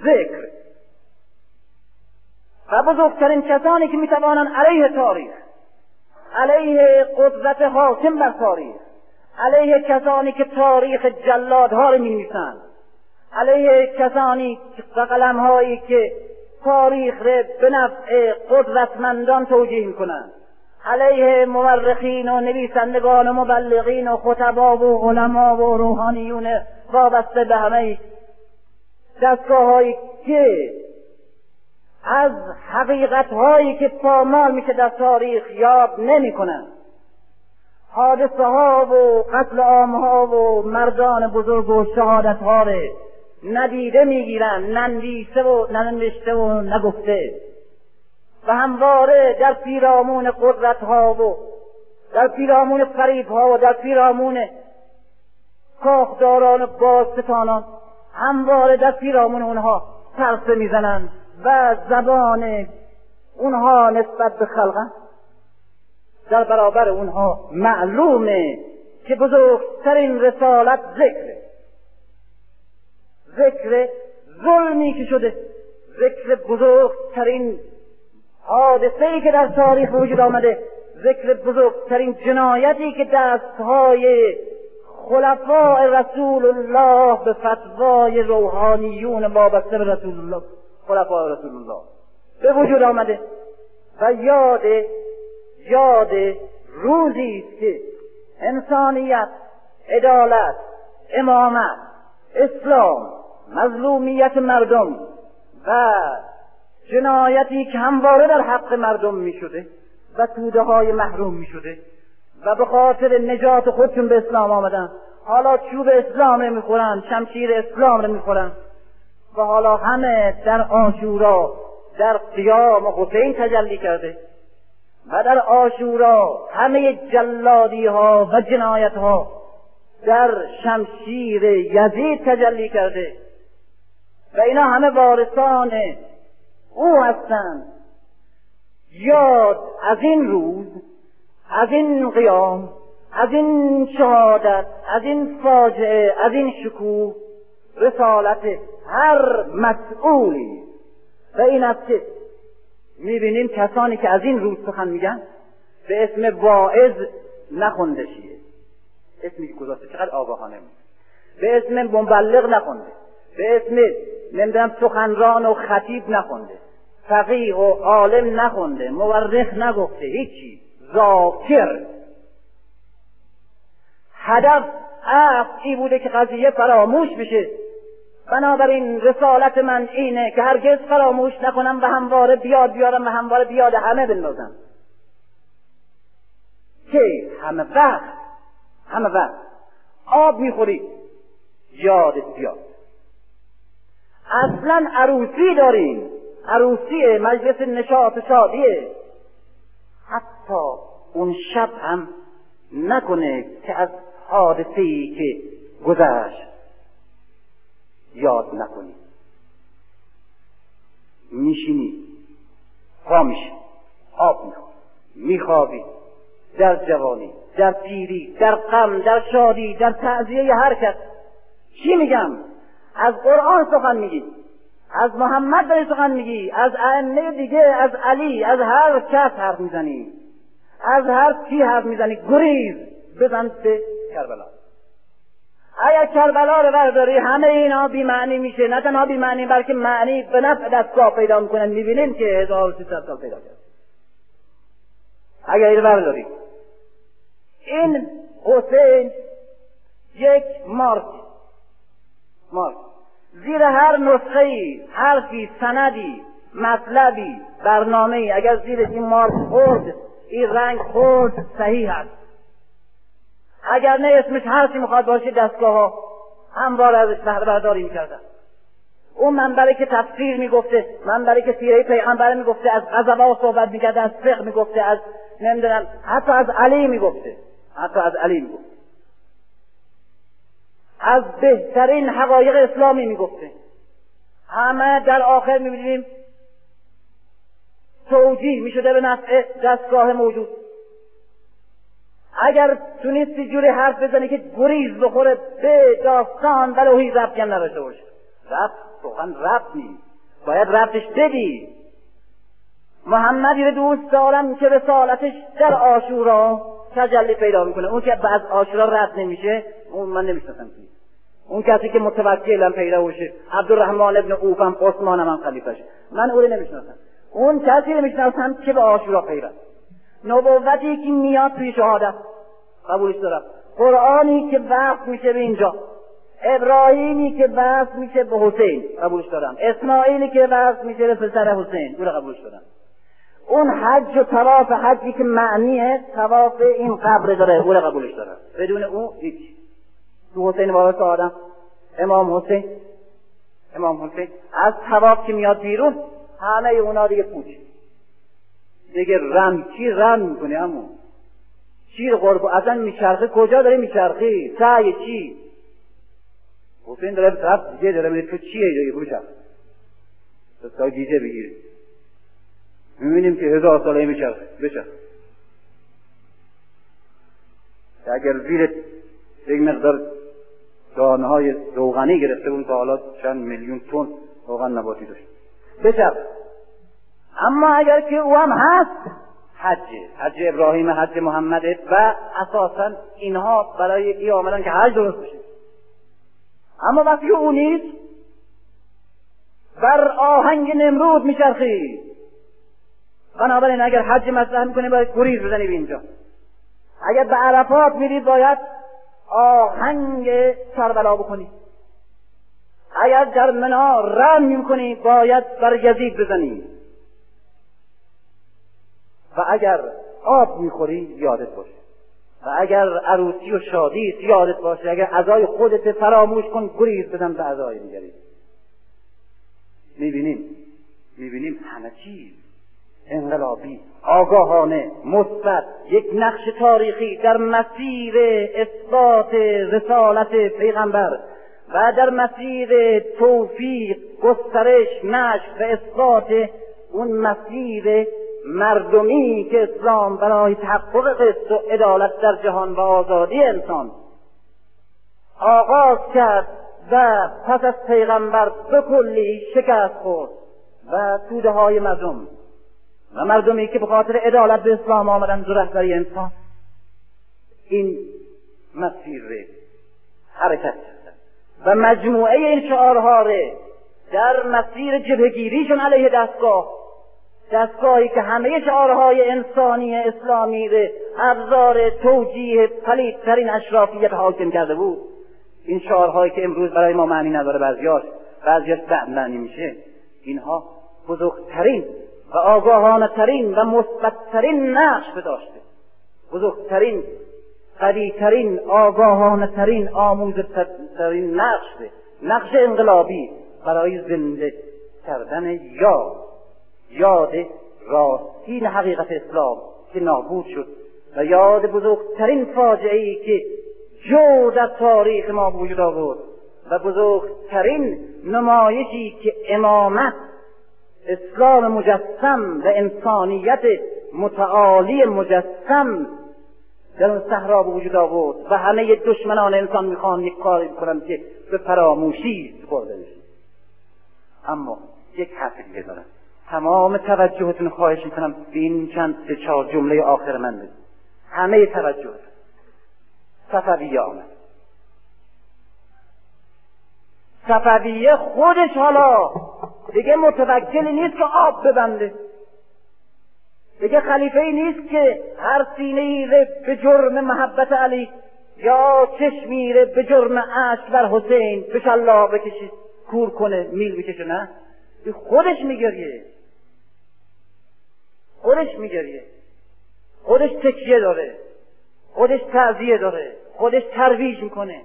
ذکر. و بزرگترین کسانی که می‌توانند علیه تاریخ علیه قدرت حاکم بر تاریخ علیه کسانی که تاریخ جلادها رو می‌نویسند علیه کسانی و قلمهایی که تاریخ را به نفع قدرتمندان توجیه می‌کنند علیه مورخین و نویسندگان و مبلغین و خطبا و علما و روحانیون وابسته به همه دستگاه هایی که از حقیقت هایی که پامال میشه در تاریخ یاد نمی‌کنند. حادثه ها و قتل عام ها و مردان بزرگ و شهادت ها ندیده می‌گیرن ننویسه و ننوشته و نگفته و همواره در پیرامون قدرت ها و در پیرامون فریب ها و در پیرامون کاخداران و بازستانان همواره در پیرامون اونها ترسه می‌زنند و زبان اونها نسبت به خلقن در برابر اونها معلومه که بزرگترین رسالت ذکره ذکر ظلمی که شده ذکر بزرگترین حادثه ای که در تاریخ وجود آمده ذکر بزرگترین جنایتی که دستهای خلفاء رسول الله به فتوای روحانیون وابسته به رسول الله. خلفاء رسول الله. به وجود آمده. و یاد یاد روزی است که انسانیت عدالت امامت اسلام مظلومیت مردم و جنایتی که همواره در حق مردم می شده و توده های محروم می شده و به خاطر نجات خودشون به اسلام آمدن. حالا چوب اسلام رو می‌خورن شمشیر اسلام رو می‌خورن. و حالا همه در آشورا در قیام حسین تجلی کرده. و در آشورا همه جلادی ها و جنایت ها در شمشیر یزید تجلی کرده. و اینا همه وارثان او هستند یاد از این روز از این قیام از این شهادت از این فاجعه از این شکوه رسالت هر مسئولی. و این است که می‌بینیم کسانی که از این روز سخن میگن به اسم واعظ نخونده شیه اسمی که گذاشته چقدر آگاهانه به اسم مبلغ نخونده. به اسم نمی‌دونم سخنران و خطیب نخونده. فقیه و عالم نخونده. مورخ نگفته. هیچی. ذاکر. هدف ای بوده که قضیه فراموش بشه. بنابراین رسالت من اینه که هرگز فراموش نکنم و همواره بیاد بیارم و همواره بیاد همه بندازم. که همه وقت همه وقت آب می‌خوری. یادت بیاد. اصلا عروسی داریم. عروسی مجلس نشاط شادیه. حتی اون شب هم نکنه که از حادثه ای که گذشت یاد نکنی. میشینی. پا میشی. آب می‌خوری. میخوابی. در جوانی در پیری در غم در شادی در تعذیه هر کس. چی میگم؟ از قرآن سخن میگی. از محمد داری سخن میگی از ائمه دیگه از علی از هر کس حرف می‌زنی. از هر کی حرف می‌زنی گریز بزن به کربلا. اگر کربلا رو برداری همه اینا بی معنی میشه. نه تنها بی معنی بلکه معنی به نفع دستگاه پیدا می‌کنن. می‌بینیم که هزار و سال پیدا کرد. اگر این برداری. این حسین یک مارک. مارک. زیر هر نسخه ای حرفی سندی مطلبی برنامه ای اگر زیر این مارک خورد این رنگ خورد صحیح است. اگر نه اسمش هرچی می‌خواد باشه دستگاه ها هموار ازش بهره برداری می‌کردن. اون منبره که تفسیر می‌گفته منبره که سیره پیغمبر می‌گفته از غزبا صحبت می‌کرده از فقه می‌گفته از نمی‌دونم حتی از علی می‌گفته. حتی از علی می‌گفته. از بهترین حقایق اسلامی می‌گفته. همه در آخر می‌بینیم توجیه می‌شده به نفع دستگاه موجود. اگر تونستی جوری حرف بزنی که گریز بخوره به داستان ولوهی ربطی هم نداشته باشه. ربط سخن ربط نیست. باید ربطش بدی. محمدی رو دوست دارم که رسالتش در آشورا تجلی پیدا می‌کنه. اون که از آشورا رد نمیشه اون من نمی‌شناسم اون کسی که متوکلم پیدا بشه عبدالرحمن ابن اوفم عثمان هم خلیفشه من او رو نمی‌شناسم. اون کسی رو می‌شناسم که به آشورا پیوست. نبوتی که میاد توی شهادت. قبولش دارم. قرآنی که وقت میشه به اینجا. ابراهیمی که وصل میشه به حسین. قبولش دارم. اسماعیلی که وصل میشه به پسر حسین. او رو قبولش دارم. اون حج و تواف حجی که معنیه تواف این قبر داره. او رو قبولش دارم. بدون او هیچ. تو حسین وارث آدم. امام حسین. امام حسین. از تواف که میاد بیرون همه اونا دیگه پوچ. دیگه رم کی رم می‌کنه همون چی قرب؟ اصلا میچرخه کجا داره میچرخی؟ سعی چی؟ حسین داره طرف دیگه داره میده تو چیه دیگه بوشم تا دیجه بگیره می‌بینیم که هزار ساله میچرخه بچرخ اگر زیر یک مقدار دانه های روغنی گرفته بود تا حالا چند میلیون تن روغن نباتی داشت. بچرخ. اما اگر که او هم هست حج حج ابراهیم حج محمد و اساسا اینها برای ای آمدن که حج درست بشه. اما وقتی او نیست بر آهنگ نمرود میچرخی. بنابراین اگر حج مطرح می‌کنی باید گریز بزنی به اینجا. اگر به عرفات میری باید آهنگ کربلا بکنی. اگر در منا رم می‌کنی باید بر یزید بزنی. و اگر آب می‌خوری یادت باشه. و اگر عروسی و شادی یادت باشه. اگر ازای خودت فراموش کن گریز بدن به ازای دیگری. می‌بینیم. می‌بینیم همه چیز انقلابی. آگاهانه مثبت یک نقش تاریخی در مسیر اثبات رسالت پیغمبر و در مسیر توفیق گسترش نشر و اثبات اون مسیر مردمی که اسلام برای تحقق قسط و عدالت در جهان و آزادی انسان آغاز کرد و پس از پیغمبر به کلی شکست خورد و توده های مردم و مردمی که به خاطر عدالت به اسلام آمدن در رهبری انسان. این مسیر حرکت کردن و مجموعه این شعارها در مسیر جبهگیریشون علیه دستگاه دستگاهی که همه شعارهای انسانی اسلامی به ابزار توجیه پلیدترین اشرافیت حاکم کرده بود. این شعارهایی که امروز برای ما معنی نداره بعضیاش بعضیاش بعد معنی میشه. اینها بزرگترین و آگاهانه ترین و مثبتترین نقش داشته. بزرگترین قویترین آگاهانه ترین آموزترین نقش نقش انقلابی برای زنده کردن یا یاد راستین حقیقت اسلام که نابود شد و یاد بزرگترین فاجعه ای که جو در تاریخ ما وجود آورد و بزرگترین نمایشی که امامت اسلام مجسم و انسانیت متعالی مجسم در اون صحرا به وجود آورد و همه دشمنان انسان می‌خوان یک کاری کنند که به فراموشی سپرده بشه. اما یک حرف دیگه دارم. تمام توجهتون خواهش می‌کنم به این چند سه چهار جمله آخر من بدید همه توجهتون صفویه آمد. صفویه خودش حالا دیگه متوکلی نیست که آب ببنده. دیگه خلیفه ای نیست که هر سینه ای به جرم محبت علی یا چشمی به جرم عشق بر حسین به شلا بکشید کور کنه میل بکشه نه؟ خودش میگریه. خودش میگریه. خودش تکیه داره. خودش تعذیه داره. خودش ترویج می‌کنه.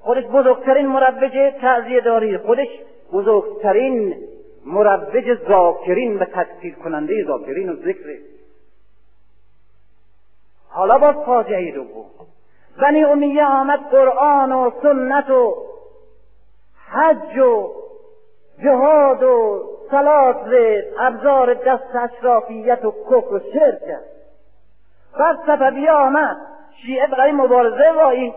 خودش بزرگترین مروج تعذیه داری خودش بزرگترین مروج ذاکرین و تکفیر کننده ذاکرین و ذکر حالا باز فاجعه دوم. بنی امیه آمد قرآن و سنت و حج و جهاد و سلات ابزار دست اشرافیت و کفر و شرک. کرد بعد صفوی آمد شیعه برای مبارزه با این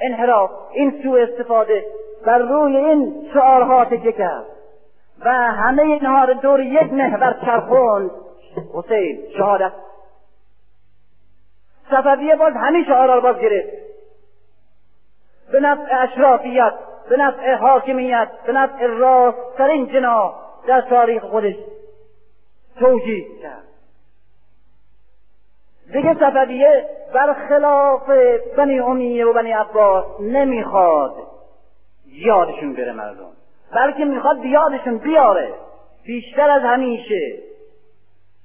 انحراف این سوء استفاده. بر روی این شعارها تکیه کرد و همه اینها رو دور یک محور چرخوند. حسین شهادت. صفویه باز همین شعارها رو باز گرفت. به نفع اشرافیت به نفع حاکمیت به نفع راستترین جناح در تاریخ خودش توجیه کرد. دیگه صفویه برخلاف بنی امیه و بنی عباس نمی‌خواد یادشون بره مردم. بلکه می‌خواد بیادشون بیاره. بیشتر از همیشه.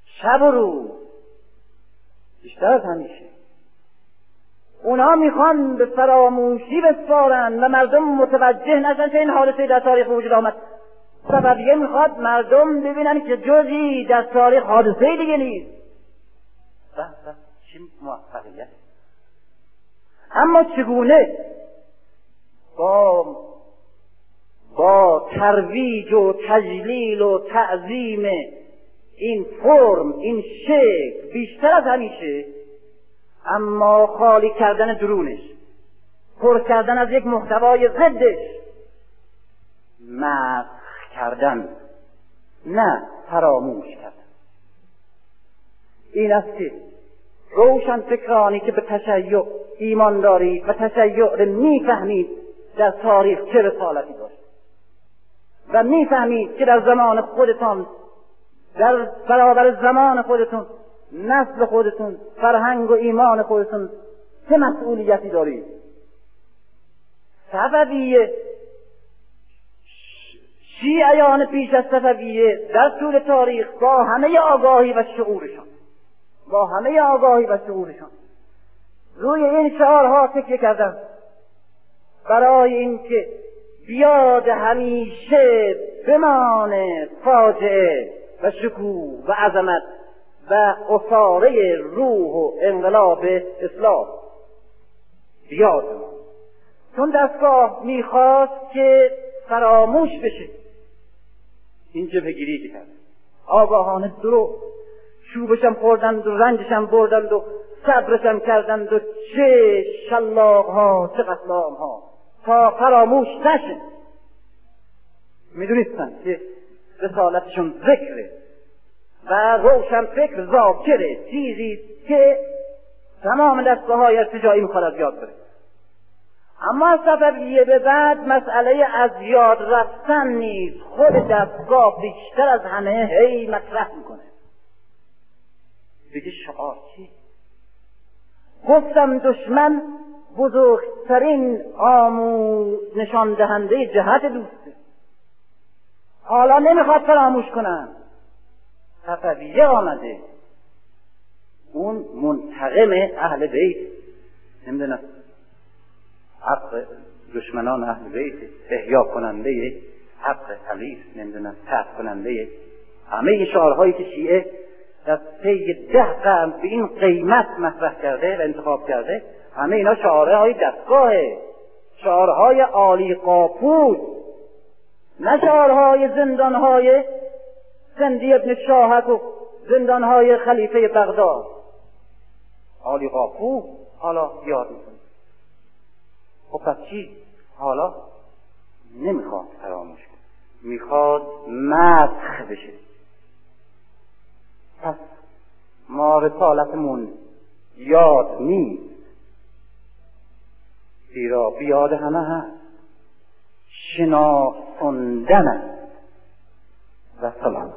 شب و روز. بیشتر از همیشه. اونها می‌خوان به فراموشی بسپارن و مردم متوجه نشن که این حادثه در تاریخ وجود آمد. سببیه می‌خواد مردم ببینن که جزی در تاریخ حادثه دیگه نیست. چه موفقیت؟ اما چگونه؟ با با ترویج و تجلیل و تعظیم این فرم این شکل بیشتر از همیشه اما خالی کردن درونش پر کردن از یک محتوای ضدش. مسخ کردن نه فراموش کردن. این است که روشن فکرانی که به تشیع ایمان دارید و تشیع را می‌فهمید در تاریخ چه رسالتی داشت. و می‌فهمید که در زمان خودتان در برابر زمان خودتون نسل خودتون فرهنگ و ایمان خودتون چه مسئولیتی دارید؟ صفویه شیعیان پیش از صفویه در طول تاریخ با همه آگاهی و شعورشان با همه آگاهی و شعورشان روی این شعارها تکیه کردن برای اینکه بیاد همیشه بمانه فاجعه و شکوه و عظمت و اصاره روح و انقلاب اسلام بیاد چون دستگاه می‌خواست که فراموش بشه. این جبهگیری که کرد. آگاهانه درو. چوبشم خوردند و رنجشم بردند و صبرشم کردند و چه شلاق ها چه قتلام ها تا فراموش نشه. می‌دونستن که رسالتشون ذکره و روشن فکر ذاکره چیزی که تمام دستگاه های ارتجاعی می‌خواد از یاد بره. اما صفویه به بعد مسئله از یاد رفتن نیست خود دستگاه بیشتر از همه هی مطرح می‌کنه. بگه شعار چی؟ گفتم دشمن بزرگترین آموز نشان دهنده جهت دوسته حالا نمی‌خواد فراموش کنن صفویه آمده. اون منتقم اهل بیت. نمی‌دونم. حق دشمنان اهل بیت احیا کننده حق علی نمی‌دونم تحت کننده. همه شعارهایی که شیعه در طی ده قرن به این قیمت مطرح کرده و انتخاب کرده همه اینا شعاره های دستگاهه. شعارهای عالی قاپوس. نه شعارهای زندانهای سندی ابن شاهک و زندانهای خلیفه بغداد. عالی قاپوس. حالا یاد می‌کنه خب پس چی؟ حالا نمی‌خواد فراموش کنه. می‌خواد مسخ بشه. پس ما رسالتمون یاد نیست. زیرا بیاد همه هست شناسندن است و سلام.